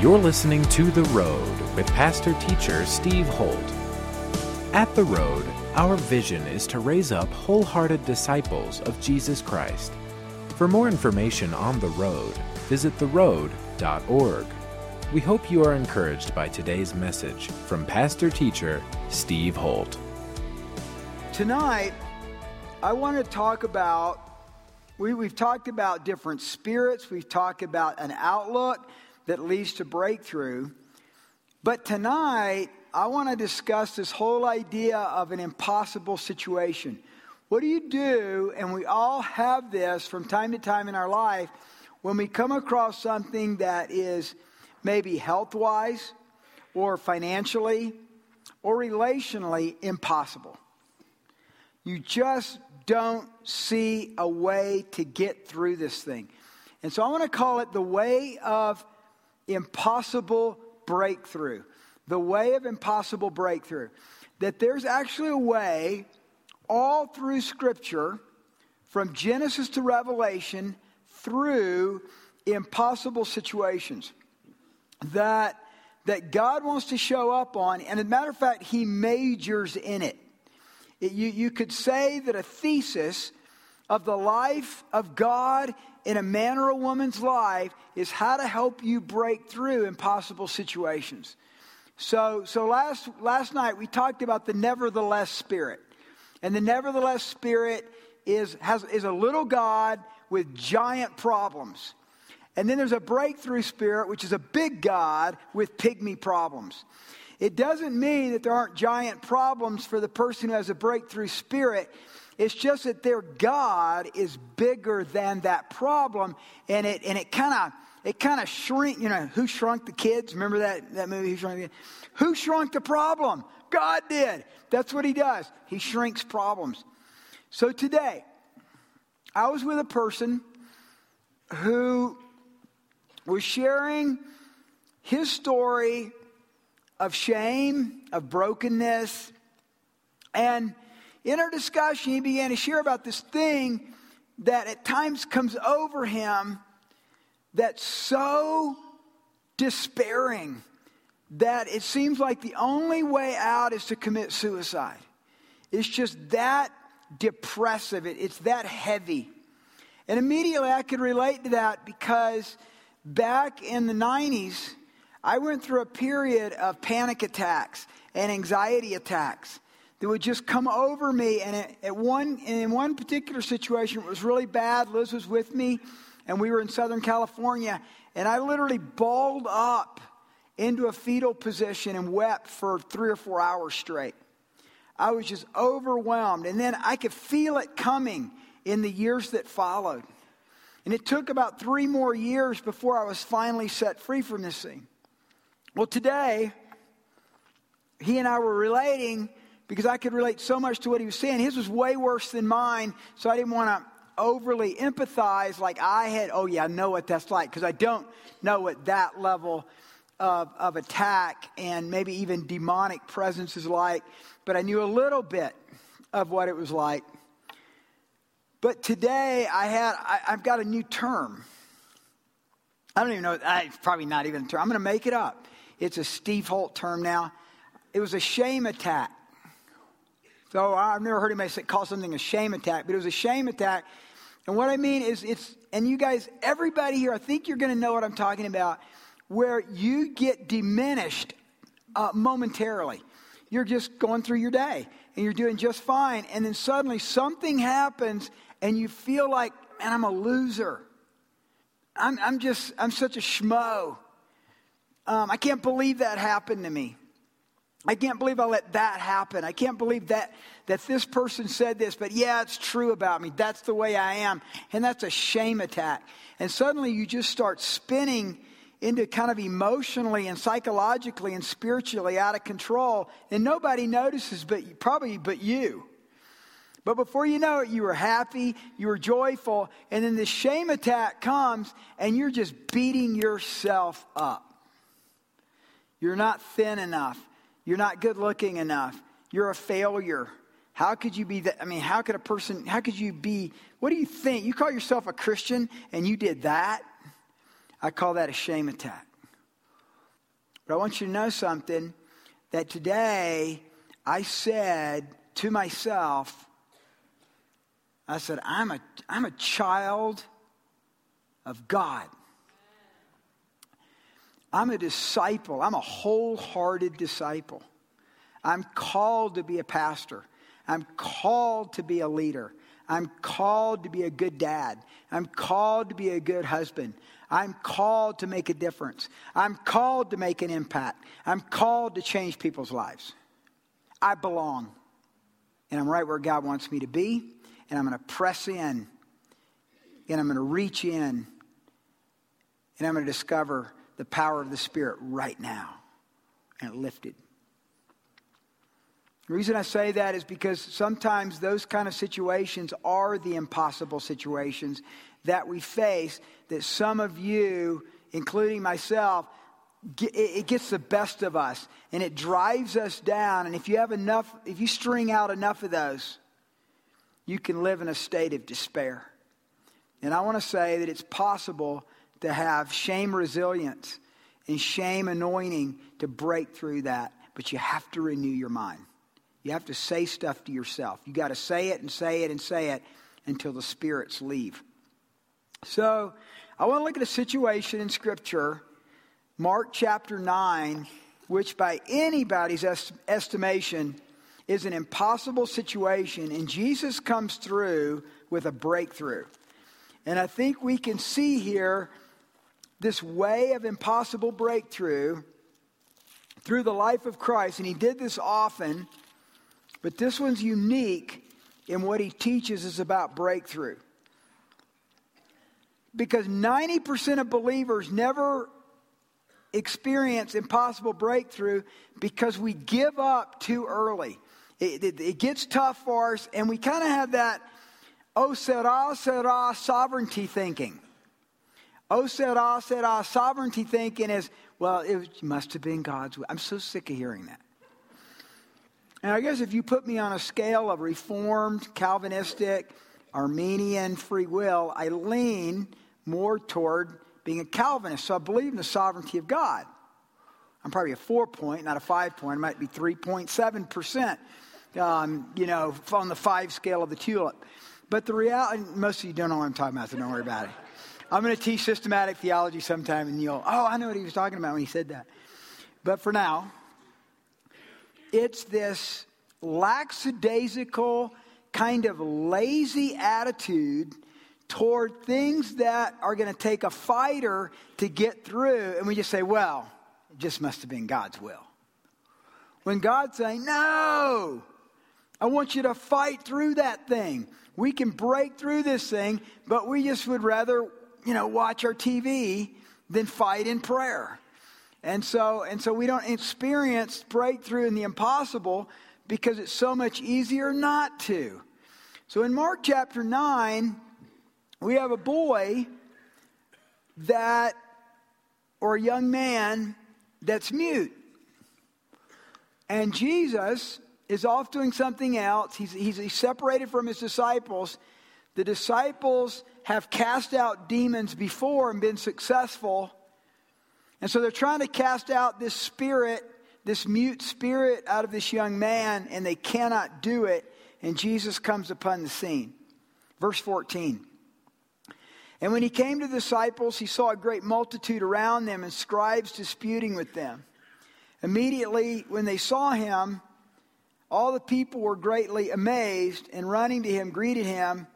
You're listening to The Road with pastor teacher Steve Holt. At The Road, our vision is to raise up wholehearted disciples of Jesus Christ. For more information on The Road, visit theroad.org. We hope you are encouraged by today's message from pastor teacher Steve Holt. Tonight, I want to talk about, we, we've talked about different spirits, we've talked about an outlook that leads to breakthrough. But tonight, I want to discuss this whole idea of an impossible situation. What do you do, and we all have this from time to time in our life, when we come across something that is maybe health wise, or financially, or relationally impossible? You just don't see a way to get through this thing. And so I want to call it the way of impossible breakthrough. The way of impossible breakthrough. That there's actually a way all through Scripture, from Genesis to Revelation, through impossible situations that, that God wants to show up on. And as a matter of fact, He majors in it. it you, you could say that a thesis of the life of God in a man or a woman's life is how to help you break through impossible situations. So, so last, last night we talked about the nevertheless spirit. And the nevertheless spirit is, has, is a little God with giant problems. And then there's a breakthrough spirit, which is a big God with pygmy problems. It doesn't mean that there aren't giant problems for the person who has a breakthrough spirit. It's just that their God is bigger than that problem, and it and it kind of it kind of shrink. You know, who shrunk the kids? Remember that that movie? Who shrunk the, Who shrunk the problem? God did. That's what He does. He shrinks problems. So today, I was with a person who was sharing his story of shame, of brokenness, and in our discussion, he began to share about this thing that at times comes over him that's so despairing that it seems like the only way out is to commit suicide. It's just that depressive, it, it's that heavy. And immediately I could relate to that because back in the 90s, I went through a period of panic attacks and anxiety attacks that would just come over me. And at one, in one particular situation, it was really bad. Liz was with me, and we were in Southern California, and I literally balled up into a fetal position and wept for three or four hours straight. I was just overwhelmed. And then I could feel it coming in the years that followed. And it took about three more years before I was finally set free from this thing. Well, today, he and I were relating because I could relate so much to what he was saying. His was way worse than mine, so I didn't want to overly empathize like I had. Oh, yeah, I know what that's like because I don't know what that level of, of attack and maybe even demonic presence is like, but I knew a little bit of what it was like. But today I had I, have got a new term. I don't even know. It's probably not even a term. I'm going to make it up. It's a Steve Holt term now. It was a shame attack. So I've never heard anybody call something a shame attack, but it was a shame attack. And what I mean is, it's, and you guys, everybody here, I think you're going to know what I'm talking about, where you get diminished uh, momentarily. You're just going through your day and you're doing just fine. And then suddenly something happens and you feel like, man, I'm a loser. I'm, I'm just, I'm such a schmo. Um, I can't believe that happened to me. I can't believe I let that happen. I can't believe that that this person said this, but yeah, it's true about me. That's the way I am. And that's a shame attack. And suddenly you just start spinning into kind of emotionally and psychologically and spiritually out of control. And nobody notices but probably but you. But before you know it, you were happy, you were joyful, and then this shame attack comes and you're just beating yourself up. You're not thin enough. You're not good looking enough. You're a failure. How could you be that? I mean, how could a person, how could you be, what do you think? You call yourself a Christian and you did that? I call that a shame attack. But I want you to know something that today I said to myself, I said, I'm a, I'm a child of God. I'm a disciple. I'm a wholehearted disciple. I'm called to be a pastor. I'm called to be a leader. I'm called to be a good dad. I'm called to be a good husband. I'm called to make a difference. I'm called to make an impact. I'm called to change people's lives. I belong. And I'm right where God wants me to be. And I'm going to press in. And I'm going to reach in. And I'm going to discover the power of the Spirit right now. And lifted. The reason I say that is because sometimes those kind of situations are the impossible situations that we face that some of you, including myself, it gets the best of us and it drives us down. And if you have enough, if you string out enough of those, you can live in a state of despair. And I want to say that it's possible to have shame resilience and shame anointing to break through that, but you have to renew your mind. You have to say stuff to yourself. You got to say it and say it and say it until the spirits leave. So, I want to look at a situation in Scripture, Mark chapter 9, which by anybody's est- estimation is an impossible situation, and Jesus comes through with a breakthrough. And I think we can see here this way of impossible breakthrough through the life of Christ, and he did this often. But this one's unique in what he teaches is about breakthrough. Because 90% of believers never experience impossible breakthrough because we give up too early. It, it, it gets tough for us, and we kind of have that oh, sera, sera sovereignty thinking. Oh, said ah, said sera sovereignty thinking is, well, it must have been God's will. I'm so sick of hearing that. And I guess if you put me on a scale of Reformed, Calvinistic, Arminian free will, I lean more toward being a Calvinist. So I believe in the sovereignty of God. I'm probably a four point, not a five point. I might be 3.7%, um, you know, on the five scale of the tulip. But the reality, most of you don't know what I'm talking about, so don't worry about it. I'm going to teach systematic theology sometime, and you'll, oh, I know what he was talking about when he said that. But for now, it's this lackadaisical, kind of lazy attitude toward things that are going to take a fighter to get through. And we just say, well, it just must have been God's will. When God's saying, no, I want you to fight through that thing. We can break through this thing, but we just would rather, you know, watch our TV than fight in prayer. And so, and so we don't experience breakthrough in the impossible because it's so much easier not to. So in Mark chapter 9, we have a boy that, or a young man that's mute. And Jesus is off doing something else. He's, he's, he's separated from his disciples. The disciples have cast out demons before and been successful. And so they're trying to cast out this spirit, this mute spirit out of this young man, and they cannot do it. And Jesus comes upon the scene. Verse 14. And when he came to the disciples, he saw a great multitude around them and scribes disputing with them. Immediately, when they saw him, all the people were greatly amazed and running to him greeted him.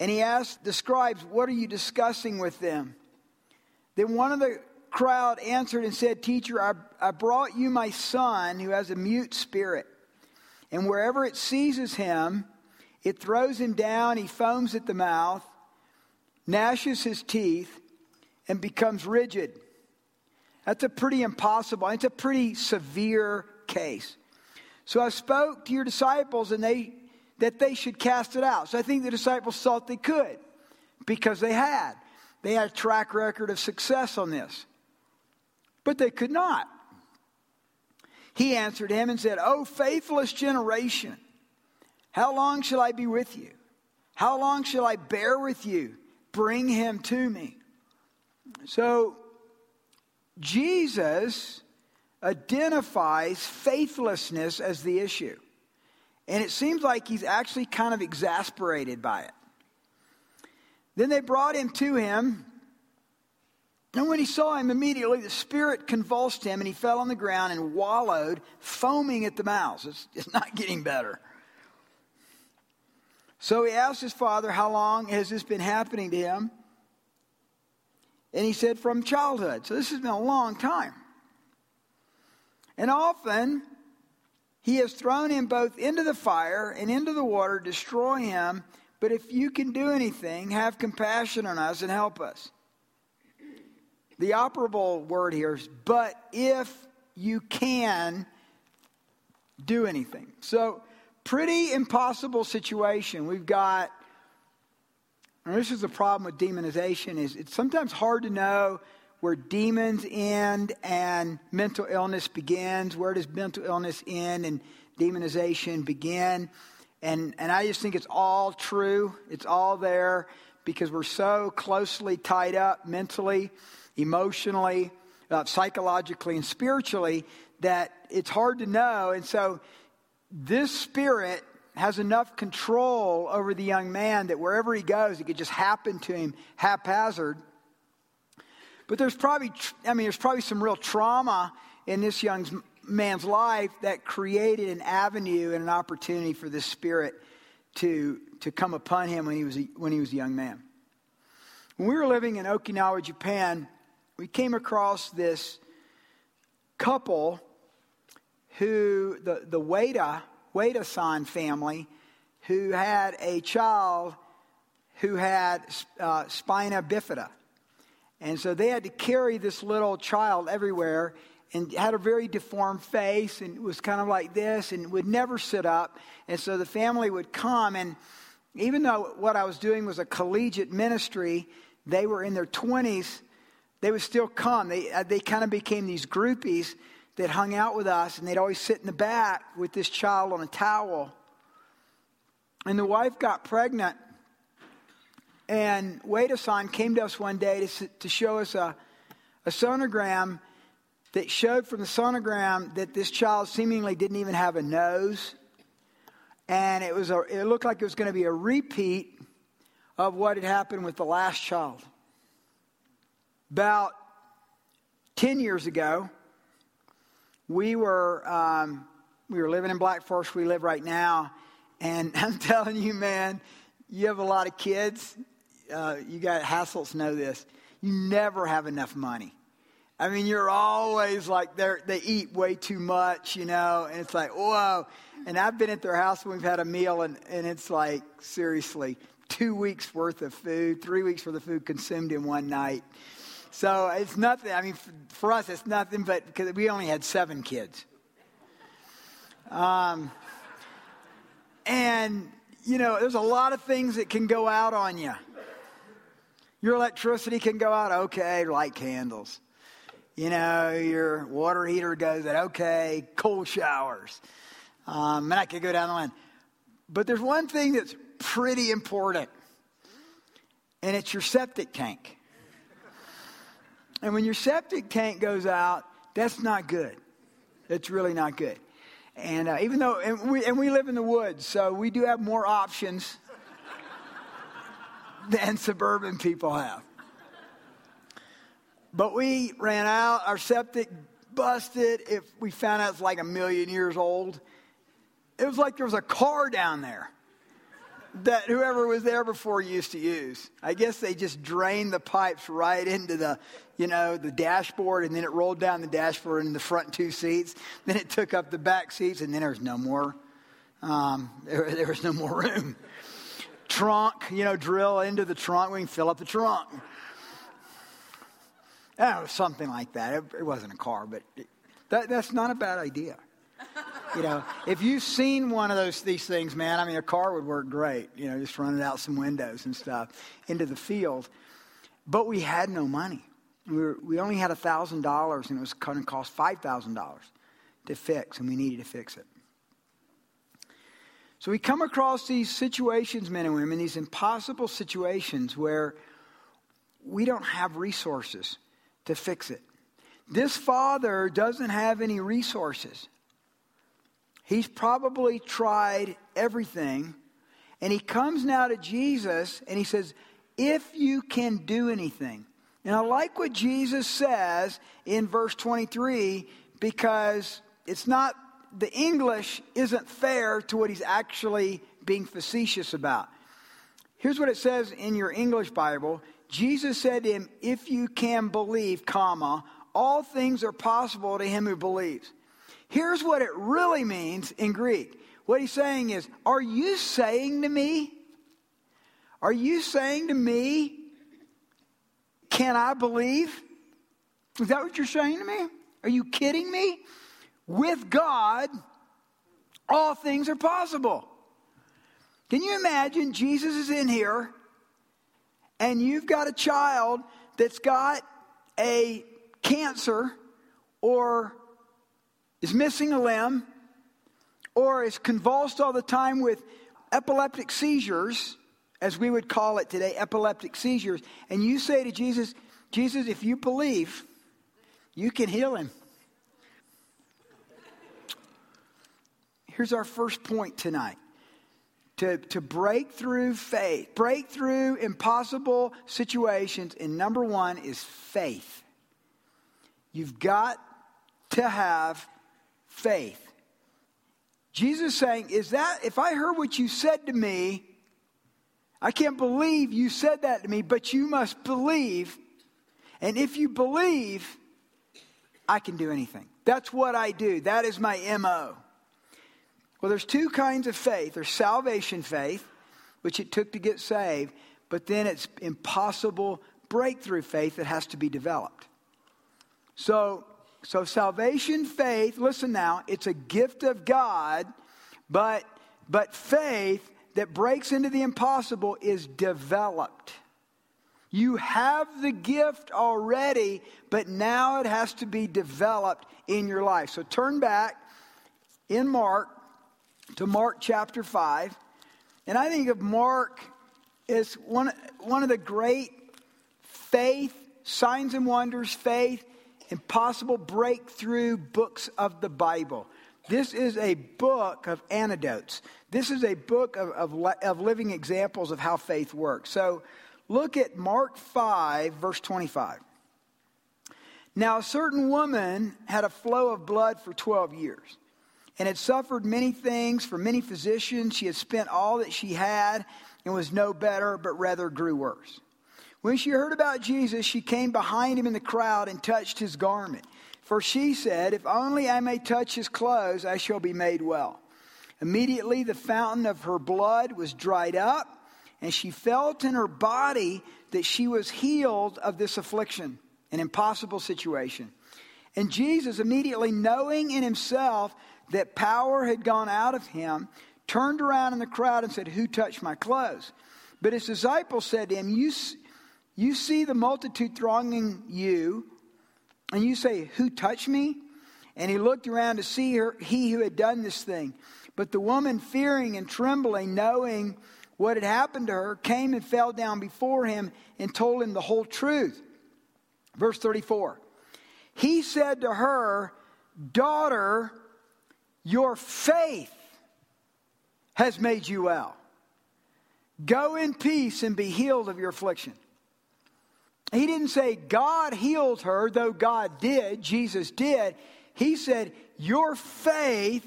And he asked the scribes, What are you discussing with them? Then one of the crowd answered and said, Teacher, I, I brought you my son who has a mute spirit. And wherever it seizes him, it throws him down, he foams at the mouth, gnashes his teeth, and becomes rigid. That's a pretty impossible, it's a pretty severe case. So I spoke to your disciples and they that they should cast it out. So I think the disciples thought they could because they had. They had a track record of success on this but they could not. He answered him and said, O faithless generation, how long shall I be with you? How long shall I bear with you? Bring him to me. So, Jesus identifies faithlessness as the issue. And it seems like he's actually kind of exasperated by it. Then they brought him to him. And when he saw him, immediately the spirit convulsed him and he fell on the ground and wallowed, foaming at the mouth. It's, it's not getting better. So he asked his father, How long has this been happening to him? And he said, From childhood. So this has been a long time. And often he has thrown him both into the fire and into the water, destroy him. But if you can do anything, have compassion on us and help us. The operable word here is, but if you can do anything. So, pretty impossible situation. We've got, and this is the problem with demonization, is it's sometimes hard to know where demons end and mental illness begins. Where does mental illness end and demonization begin? And, and I just think it's all true. It's all there because we're so closely tied up mentally, emotionally, uh, psychologically, and spiritually that it's hard to know. And so this spirit has enough control over the young man that wherever he goes, it could just happen to him haphazard but there's probably, I mean, there's probably some real trauma in this young man's life that created an avenue and an opportunity for this spirit to, to come upon him when he, was a, when he was a young man. When we were living in Okinawa, Japan, we came across this couple who, the, the Wada, Wada san family, who had a child who had uh, spina bifida. And so they had to carry this little child everywhere and had a very deformed face and was kind of like this and would never sit up. And so the family would come. And even though what I was doing was a collegiate ministry, they were in their 20s, they would still come. They, uh, they kind of became these groupies that hung out with us, and they'd always sit in the back with this child on a towel. And the wife got pregnant and Wade-san came to us one day to, to show us a, a sonogram that showed from the sonogram that this child seemingly didn't even have a nose. And it, was a, it looked like it was going to be a repeat of what had happened with the last child. About 10 years ago, we were, um, we were living in Black Forest, we live right now. And I'm telling you, man, you have a lot of kids uh, you got Hassels know this. You never have enough money. I mean, you're always like they they eat way too much, you know, and it's like whoa. And I've been at their house when we've had a meal, and and it's like seriously two weeks worth of food, three weeks worth of food consumed in one night. So it's nothing. I mean, for, for us, it's nothing. But because we only had seven kids, um, and you know, there's a lot of things that can go out on you. Your electricity can go out, okay, light candles. You know, your water heater goes out, okay, cold showers. Um, and I could go down the line. But there's one thing that's pretty important, and it's your septic tank. And when your septic tank goes out, that's not good. It's really not good. And uh, even though, and we, and we live in the woods, so we do have more options than suburban people have. But we ran out, our septic busted. If we found out it's like a million years old, it was like there was a car down there that whoever was there before used to use. I guess they just drained the pipes right into the, you know, the dashboard, and then it rolled down the dashboard in the front two seats. Then it took up the back seats, and then there was no more. Um, there, there was no more room trunk, you know, drill into the trunk. We can fill up the trunk. Oh, something like that. It, it wasn't a car, but it, that, that's not a bad idea. You know, if you've seen one of those these things, man, I mean, a car would work great. You know, just running out some windows and stuff into the field. But we had no money. We, were, we only had thousand dollars, and it was going to cost five thousand dollars to fix, and we needed to fix it. So we come across these situations, men and women, these impossible situations where we don't have resources to fix it. this father doesn't have any resources. He's probably tried everything. And he comes now to Jesus and he says, If you can do anything. And I like what Jesus says in verse 23 because it's not, the English isn't fair to what he's actually being facetious about. Here's what it says in your English Bible Jesus said to him, If you can believe, comma, all things are possible to him who believes. Here's what it really means in Greek. What he's saying is, Are you saying to me, are you saying to me, can I believe? Is that what you're saying to me? Are you kidding me? With God, all things are possible. Can you imagine Jesus is in here and you've got a child that's got a cancer or is missing a limb or is convulsed all the time with epileptic seizures, as we would call it today, epileptic seizures, and you say to Jesus, Jesus, if you believe, you can heal him. Here's our first point tonight to, to break through faith, break through impossible situations. And number one is faith. You've got to have faith. Jesus saying, Is that, if I heard what you said to me, I can't believe you said that to me, but you must believe. And if you believe, I can do anything. That's what I do. That is my MO. Well, there's two kinds of faith there's salvation faith, which it took to get saved, but then it's impossible breakthrough faith that has to be developed. So, so salvation faith, listen now, it's a gift of God, but but faith that breaks into the impossible is developed. You have the gift already, but now it has to be developed in your life. So turn back in Mark to Mark chapter 5. And I think of Mark as one, one of the great faith, signs and wonders, faith, impossible breakthrough books of the Bible. This is a book of antidotes. This is a book of, of, of, living examples of how faith works. So look at Mark 5, verse 25. Now, a certain woman had a flow of blood for 12 years and had suffered many things from many physicians. She had spent all that she had and was no better, but rather grew worse. When she heard about Jesus, she came behind him in the crowd and touched his garment. For she said, If only I may touch his clothes, I shall be made well. Immediately the fountain of her blood was dried up, and she felt in her body that she was healed of this affliction, an impossible situation. And Jesus, immediately knowing in himself that power had gone out of him, turned around in the crowd and said, Who touched my clothes? But his disciples said to him, You, you see the multitude thronging you, and you say, Who touched me? And he looked around to see her, he who had done this thing. But the woman, fearing and trembling, knowing what had happened to her, came and fell down before him and told him the whole truth. Verse 34 He said to her, Daughter, your faith has made you well. Go in peace and be healed of your affliction. He didn't say God healed her, though God did, Jesus did. He said, Your faith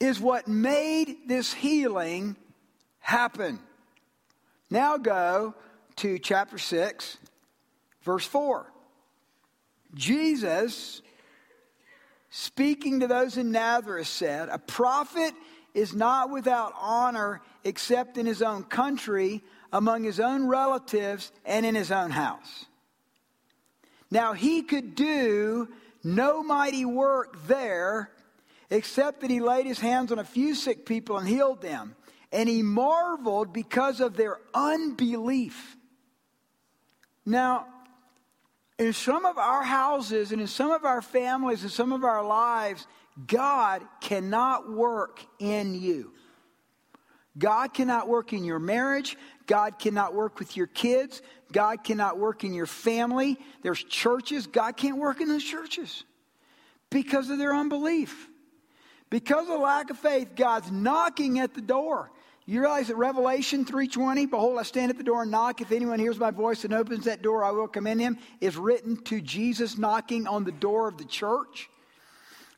is what made this healing happen. Now go to chapter 6, verse 4. Jesus speaking to those in Nazareth, said, A prophet is not without honor except in his own country, among his own relatives, and in his own house. Now he could do no mighty work there except that he laid his hands on a few sick people and healed them. And he marveled because of their unbelief. Now, in some of our houses and in some of our families and some of our lives, God cannot work in you. God cannot work in your marriage. God cannot work with your kids. God cannot work in your family. There's churches. God can't work in those churches because of their unbelief. Because of lack of faith, God's knocking at the door. You realize that Revelation 3:20, behold, I stand at the door and knock. If anyone hears my voice and opens that door, I will come in him, is written to Jesus knocking on the door of the church.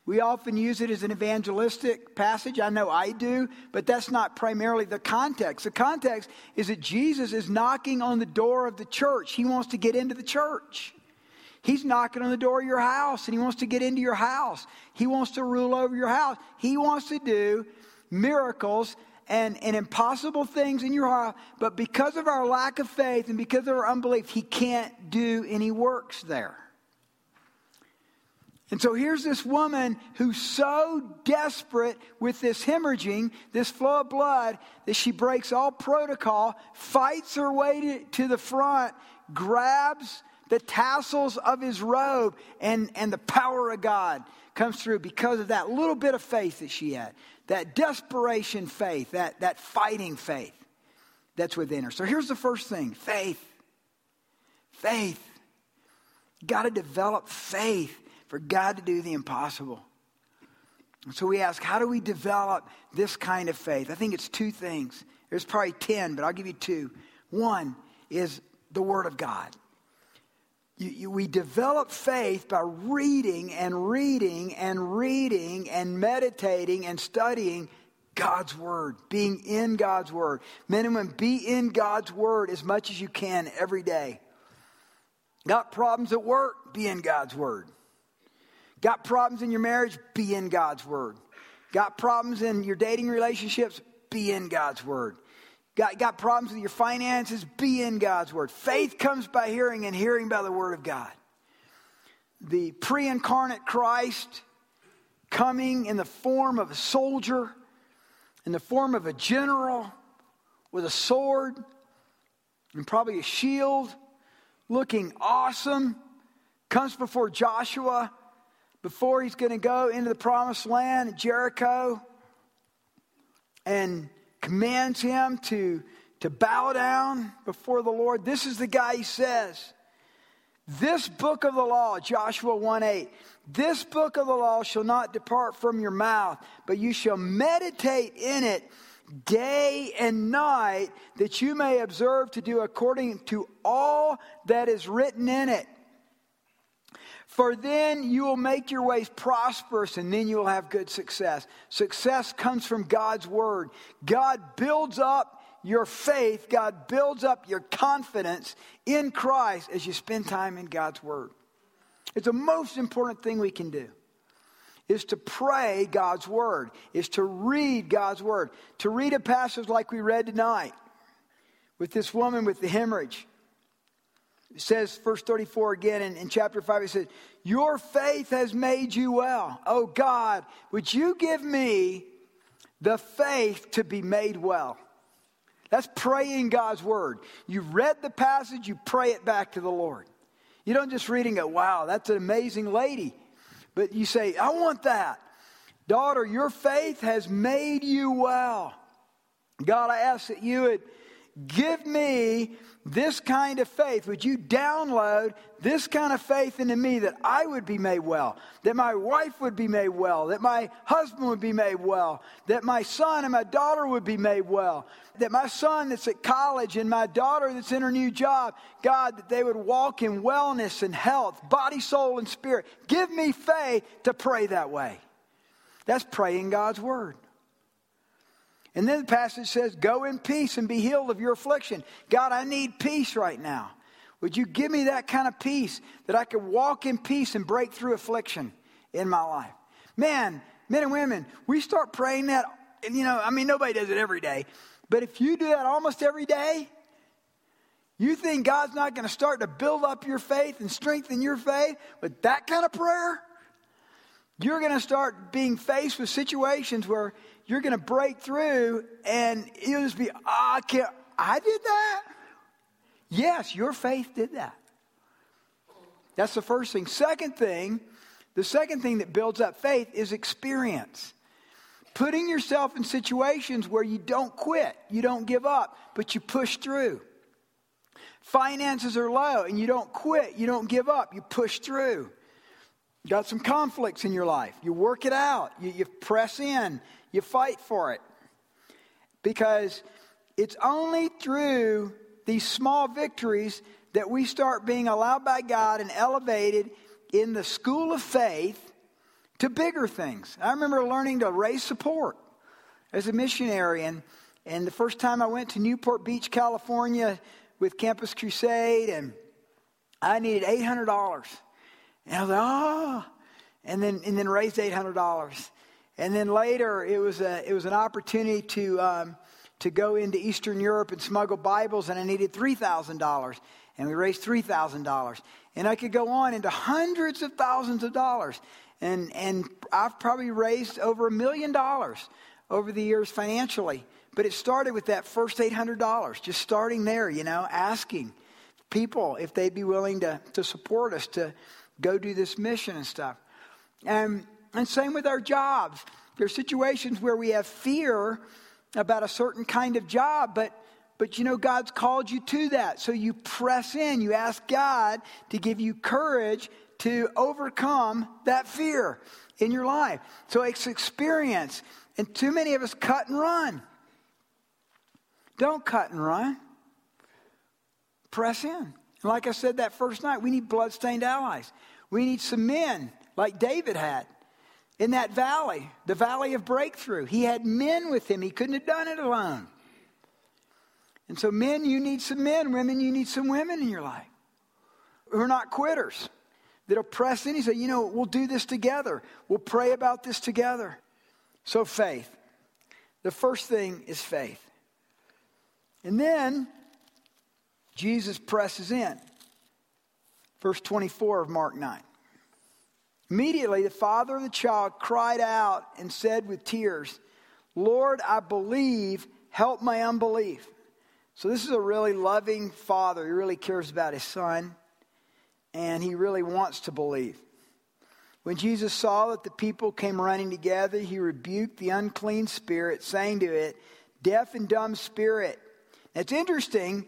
We often use it as an evangelistic passage. I know I do, but that's not primarily the context. The context is that Jesus is knocking on the door of the church. He wants to get into the church. He's knocking on the door of your house and he wants to get into your house. He wants to rule over your house. He wants to do miracles and, and impossible things in your heart, but because of our lack of faith and because of our unbelief, he can't do any works there. And so here's this woman who's so desperate with this hemorrhaging, this flow of blood, that she breaks all protocol, fights her way to, to the front, grabs the tassels of his robe, and, and the power of God comes through because of that little bit of faith that she had, that desperation faith, that, that fighting faith that's within her. So here's the first thing faith. Faith. Got to develop faith for God to do the impossible. And So we ask, how do we develop this kind of faith? I think it's two things. There's probably 10, but I'll give you two. One is the Word of God. You, you, we develop faith by reading and reading and reading and meditating and studying God's Word, being in God's Word. Men and women, be in God's Word as much as you can every day. Got problems at work? Be in God's Word. Got problems in your marriage? Be in God's Word. Got problems in your dating relationships? Be in God's Word. Got, got problems with your finances? Be in God's Word. Faith comes by hearing, and hearing by the Word of God. The pre incarnate Christ coming in the form of a soldier, in the form of a general with a sword and probably a shield, looking awesome, comes before Joshua before he's going to go into the promised land, Jericho, and commands him to, to bow down before the Lord. This is the guy he says. This book of the law, Joshua 1 8, this book of the law shall not depart from your mouth, but you shall meditate in it day and night, that you may observe to do according to all that is written in it. For then you will make your ways prosperous and then you will have good success. Success comes from God's word. God builds up your faith, God builds up your confidence in Christ as you spend time in God's word. It's the most important thing we can do is to pray God's word, is to read God's word, to read a passage like we read tonight with this woman with the hemorrhage. Says, verse 34 again in, in chapter 5, it says, Your faith has made you well. Oh God, would you give me the faith to be made well? That's praying God's word. You read the passage, you pray it back to the Lord. You don't just read and go, wow, that's an amazing lady. But you say, I want that. Daughter, your faith has made you well. God, I ask that you would give me this kind of faith? Would you download this kind of faith into me that I would be made well, that my wife would be made well, that my husband would be made well, that my son and my daughter would be made well, that my son that's at college and my daughter that's in her new job, God, that they would walk in wellness and health, body, soul, and spirit. Give me faith to pray that way. That's praying God's word. And then the passage says, Go in peace and be healed of your affliction. God, I need peace right now. Would you give me that kind of peace that I could walk in peace and break through affliction in my life? Man, men and women, we start praying that, and you know, I mean, nobody does it every day, but if you do that almost every day, you think God's not going to start to build up your faith and strengthen your faith with that kind of prayer? You're going to start being faced with situations where you're going to break through and you'll just be, oh, I can't, I did that? Yes, your faith did that. That's the first thing. Second thing, the second thing that builds up faith is experience. putting yourself in situations where you don't quit, you don't give up, but you push through. Finances are low and you don't quit, you don't give up, you push through. You got some conflicts in your life, you work it out, you, you press in, you fight for it. Because it's only through these small victories that we start being allowed by God and elevated in the school of faith to bigger things. I remember learning to raise support as a missionary. And, and the first time I went to Newport Beach, California with Campus Crusade, and I needed $800. And I was like, oh, and then, and then raised $800. And then later, it was, a, it was an opportunity to, um, to go into Eastern Europe and smuggle Bibles, and I needed $3,000. And we raised $3,000. And I could go on into hundreds of thousands of dollars. And, and I've probably raised over a million dollars over the years financially. But it started with that first $800, just starting there, you know, asking people if they'd be willing to, to support us to go do this mission and stuff. And, and same with our jobs. There are situations where we have fear about a certain kind of job, but but you know, God's called you to that. So you press in, you ask God to give you courage to overcome that fear in your life. So it's experience. And too many of us cut and run. Don't cut and run. Press in. And like I said that first night, we need bloodstained allies. We need some men like David had in that valley, the valley of breakthrough. He had men with him, he couldn't have done it alone. And so, men, you need some men. Women, you need some women in your life who are not quitters that'll press in. He said, you know, we'll do this together. We'll pray about this together. So faith. The first thing is faith. And then Jesus presses in. Verse 24 of Mark 9. Immediately, the father of the child cried out and said with tears, Lord, I believe, help my unbelief. So, this is a really loving father. He really cares about his son and he really wants to believe. When Jesus saw that the people came running together, he rebuked the unclean spirit, saying to it, Deaf and dumb spirit. It's interesting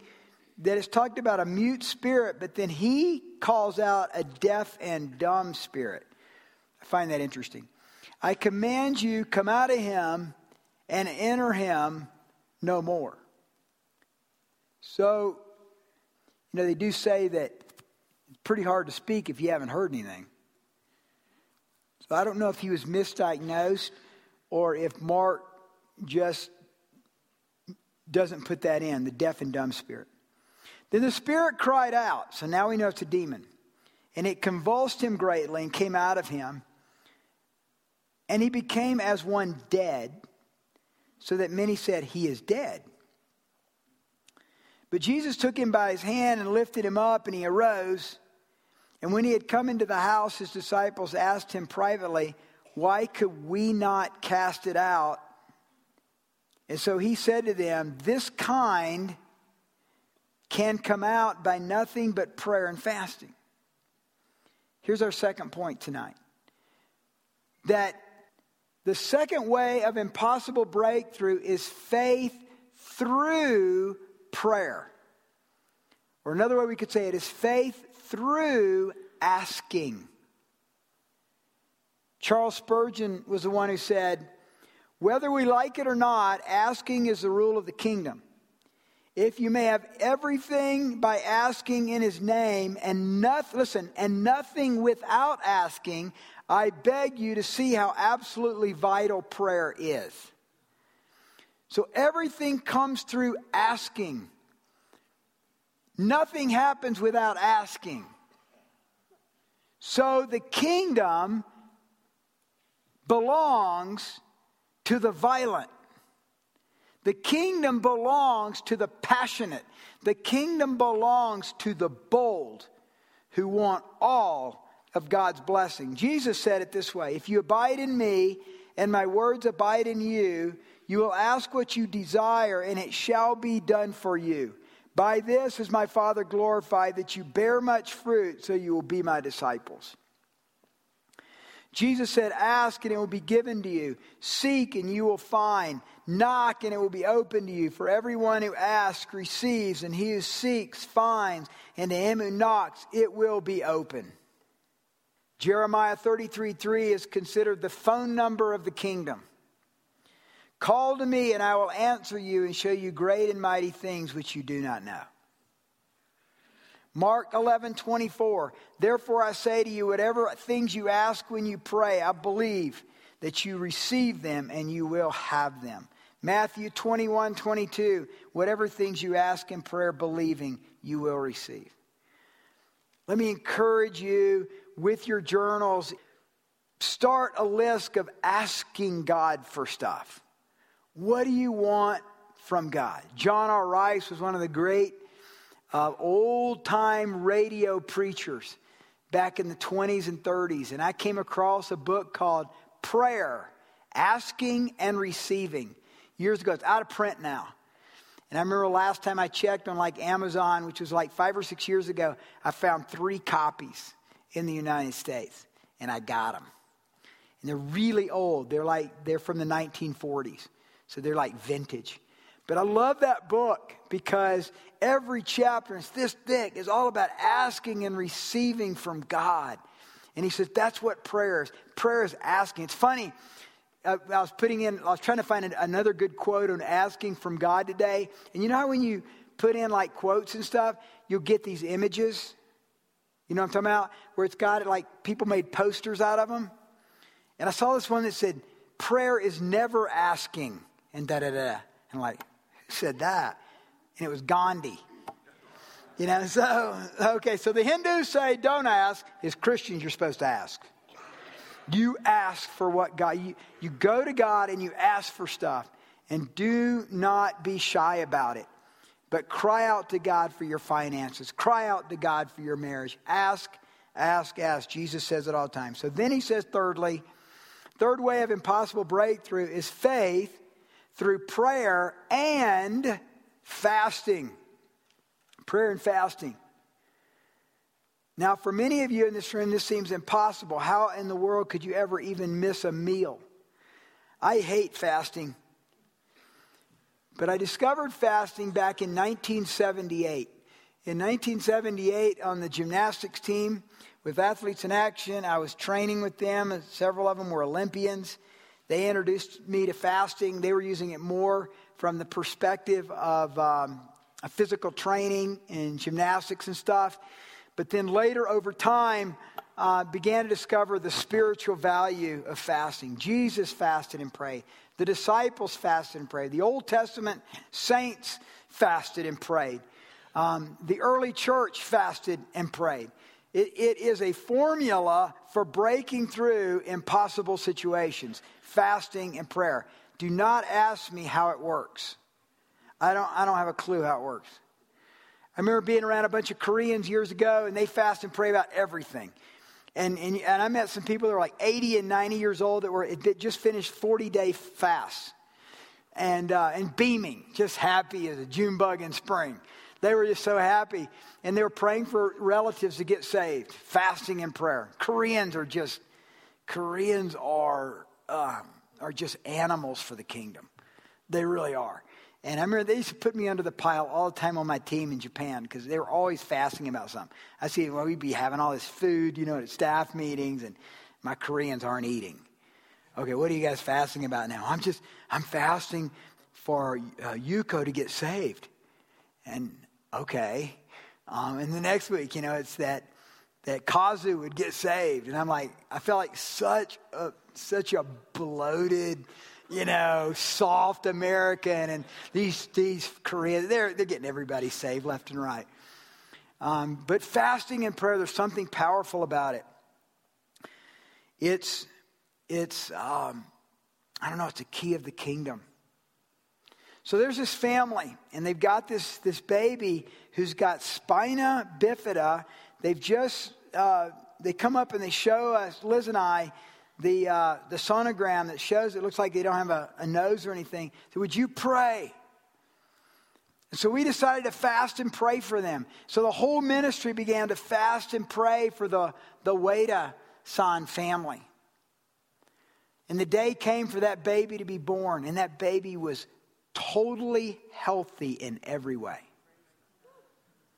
that it's talked about a mute spirit, but then he calls out a deaf and dumb spirit. I find that interesting. I command you, come out of him and enter him no more. So, you know, they do say that it's pretty hard to speak if you haven't heard anything. So I don't know if he was misdiagnosed or if Mark just doesn't put that in, the deaf and dumb spirit. Then the spirit cried out. So now we know it's a demon. And it convulsed him greatly and came out of him. And he became as one dead, so that many said, He is dead. But Jesus took him by his hand and lifted him up, and he arose. And when he had come into the house, his disciples asked him privately, Why could we not cast it out? And so he said to them, This kind can come out by nothing but prayer and fasting. Here's our second point tonight that the second way of impossible breakthrough is faith through prayer. Or another way we could say it is faith through asking. Charles Spurgeon was the one who said, Whether we like it or not, asking is the rule of the kingdom. If you may have everything by asking in his name and nothing, listen, and nothing without asking, I beg you to see how absolutely vital prayer is. So everything comes through asking. Nothing happens without asking. So the kingdom belongs to the violent. The kingdom belongs to the passionate. The kingdom belongs to the bold who want all of God's blessing. Jesus said it this way If you abide in me and my words abide in you, you will ask what you desire, and it shall be done for you. By this is my Father glorified, that you bear much fruit, so you will be my disciples. Jesus said, Ask and it will be given to you. Seek and you will find. Knock and it will be open to you. For everyone who asks receives, and he who seeks finds, and to him who knocks it will be open. Jeremiah 33 3 is considered the phone number of the kingdom. Call to me, and I will answer you and show you great and mighty things which you do not know. Mark 11, 24. Therefore I say to you, whatever things you ask when you pray, I believe that you receive them and you will have them. Matthew 21, 22. Whatever things you ask in prayer, believing, you will receive. Let me encourage you with your journals, start a list of asking God for stuff. What do you want from God? John R. Rice was one of the great uh, old time radio preachers back in the 20s and 30s. And I came across a book called Prayer Asking and Receiving years ago. It's out of print now. And I remember last time I checked on like Amazon, which was like five or six years ago, I found three copies in the United States. And I got them. And they're really old. They're like, they're from the 1940s. So they're like vintage. But I love that book because every chapter, it's this thick, is all about asking and receiving from God. And he says that's what prayer is. Prayer is asking. It's funny. I, I was putting in, I was trying to find an, another good quote on asking from God today. And you know how when you put in like quotes and stuff, you'll get these images? You know what I'm talking about? Where it's got like people made posters out of them. And I saw this one that said, prayer is never asking and da da da. And like, said that? And it was Gandhi. You know, so, okay, so the Hindus say don't ask. As Christians, you're supposed to ask. You ask for what God, you, you go to God and you ask for stuff. And do not be shy about it, but cry out to God for your finances. Cry out to God for your marriage. Ask, ask, ask. Jesus says it all the time. So then he says, thirdly, third way of impossible breakthrough is faith through prayer and fasting. Prayer and fasting. Now, for many of you in this room, this seems impossible. How in the world could you ever even miss a meal? I hate fasting. But I discovered fasting back in 1978. In 1978, on the gymnastics team with Athletes in Action, I was training with them. Several of them were Olympians. They introduced me to fasting. They were using it more from the perspective of um, physical training and gymnastics and stuff. But then later, over time, uh, began to discover the spiritual value of fasting. Jesus fasted and prayed. The disciples fasted and prayed. The Old Testament saints fasted and prayed. Um, the early church fasted and prayed. It, it is a formula for breaking through impossible situations fasting and prayer. Do not ask me how it works. I don't, I don't have a clue how it works. I remember being around a bunch of Koreans years ago, and they fast and pray about everything. And, and, and I met some people that were like 80 and 90 years old that were that just finished 40 day fasts and, uh, and beaming, just happy as a June bug in spring. They were just so happy. And they were praying for relatives to get saved, fasting and prayer. Koreans are just, Koreans are, um, are just animals for the kingdom. They really are. And I remember they used to put me under the pile all the time on my team in Japan because they were always fasting about something. I see, well, we'd be having all this food, you know, at staff meetings, and my Koreans aren't eating. Okay, what are you guys fasting about now? I'm just, I'm fasting for uh, Yuko to get saved. And okay. Um, and the next week, you know, it's that that Kazu would get saved, and I'm like, I felt like such a such a bloated, you know, soft American, and these these Koreans, they're they're getting everybody saved left and right. Um, but fasting and prayer, there's something powerful about it. It's it's um, I don't know, it's a key of the kingdom. So there's this family, and they've got this, this baby who's got spina bifida. They've just, uh, they come up and they show us, Liz and I, the, uh, the sonogram that shows it looks like they don't have a, a nose or anything. So would you pray? So we decided to fast and pray for them. So the whole ministry began to fast and pray for the, the Wada San family. And the day came for that baby to be born, and that baby was totally healthy in every way.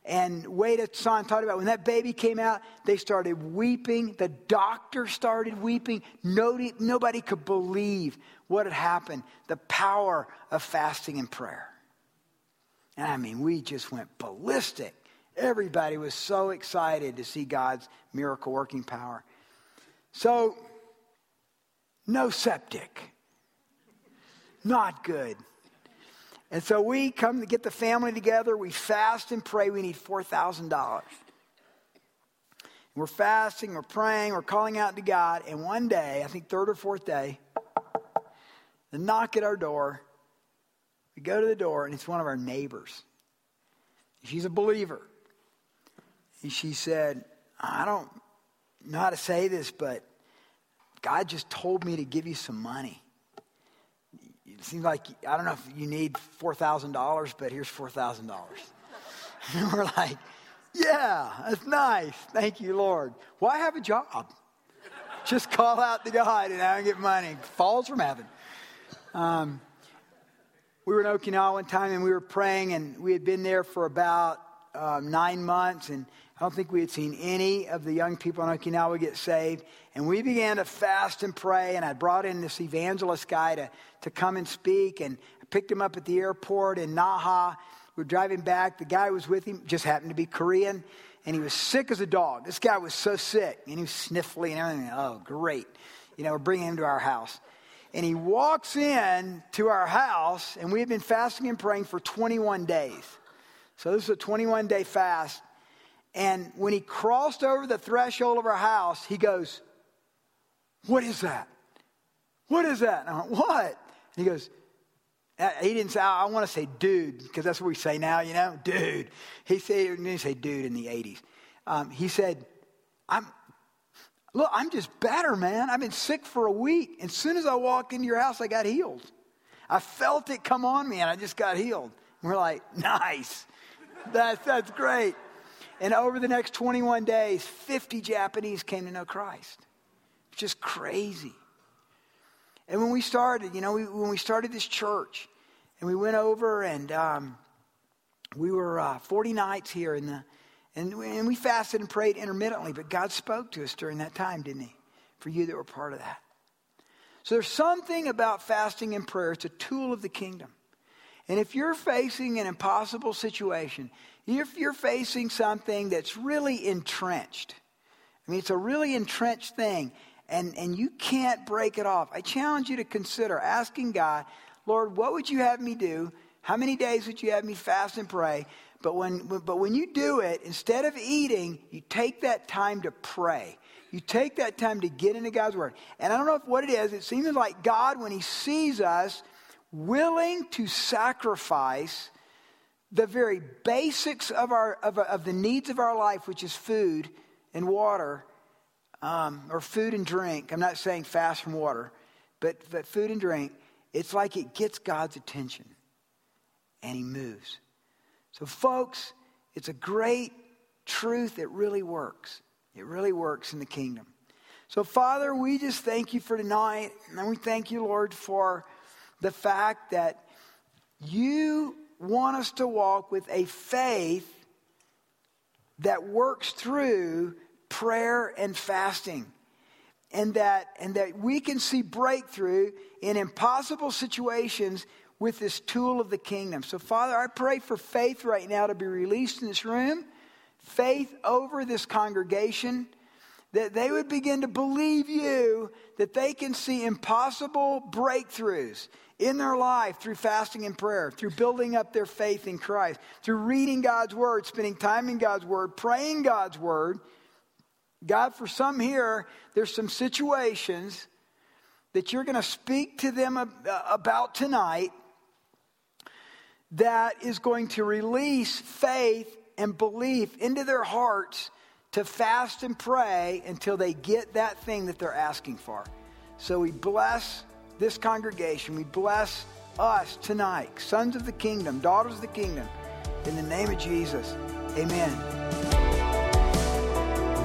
And Wada San talked about when that baby came out, they started weeping. The doctor started weeping. Nobody, nobody could believe what had happened the power of fasting and prayer. And I mean, we just went ballistic. Everybody was so excited to see God's miracle working power. So, no septic. Not good. And so we come to get the family together. We fast and pray. We need $4,000. We're fasting, we're praying, we're calling out to God. And one day, I think third or fourth day, the knock at our door. We go to the door, and it's one of our neighbors. She's a believer. And she said, I don't know how to say this, but God just told me to give you some money. It seems like, I don't know if you need $4,000, but here's $4,000. And we're like, yeah, that's nice. Thank you, Lord. Why have a job? Just call out to God and I get money. Falls from heaven. Um, we were in Okinawa one time and we were praying, and we had been there for about um, nine months, and I don't think we had seen any of the young people in Okinawa get saved. And we began to fast and pray, and I brought in this evangelist guy to, to come and speak, and I picked him up at the airport in Naha. We were driving back. The guy was with him just happened to be Korean, and he was sick as a dog. This guy was so sick, and he was sniffly and everything. Oh, great. You know, we're bringing him to our house. And he walks in to our house, and we had been fasting and praying for 21 days. So this is a 21 day fast. And when he crossed over the threshold of our house, he goes, What is that? What is that? And I went, What? And he goes, uh, he didn't say, I want to say dude, because that's what we say now, you know, dude. He said, he didn't say dude in the 80s. Um, he said, I'm, look, I'm just better, man. I've been sick for a week. And as soon as I walked into your house, I got healed. I felt it come on me and I just got healed. And we're like, nice. That's, that's great. And over the next 21 days, 50 Japanese came to know Christ. Just crazy. And when we started, you know, we, when we started this church, and we went over and um, we were uh, 40 nights here in the, and, and we fasted and prayed intermittently, but God spoke to us during that time, didn't He? For you that were part of that. So there's something about fasting and prayer. It's a tool of the kingdom. And if you're facing an impossible situation, if you're facing something that's really entrenched, I mean, it's a really entrenched thing, and, and you can't break it off, I challenge you to consider asking God, Lord, what would you have me do? How many days would you have me fast and pray? But when, but when you do it, instead of eating, you take that time to pray. You take that time to get into God's Word. And I don't know if what it is, it seems like God, when He sees us, willing to sacrifice the very basics of, our, of, of the needs of our life, which is food and water, um, or food and drink. I'm not saying fast from water, but, but food and drink. It's like it gets God's attention and He moves. So, folks, it's a great truth. It really works. It really works in the kingdom. So, Father, we just thank you for tonight. And we thank you, Lord, for the fact that you want us to walk with a faith that works through prayer and fasting and that and that we can see breakthrough in impossible situations with this tool of the kingdom. So Father, I pray for faith right now to be released in this room, faith over this congregation that they would begin to believe you that they can see impossible breakthroughs in their life through fasting and prayer, through building up their faith in Christ, through reading God's word, spending time in God's word, praying God's word. God, for some here, there's some situations that you're going to speak to them uh, about tonight that is going to release faith and belief into their hearts to fast and pray until they get that thing that they're asking for. So we bless this congregation. We bless us tonight, sons of the kingdom, daughters of the kingdom. In the name of Jesus, amen.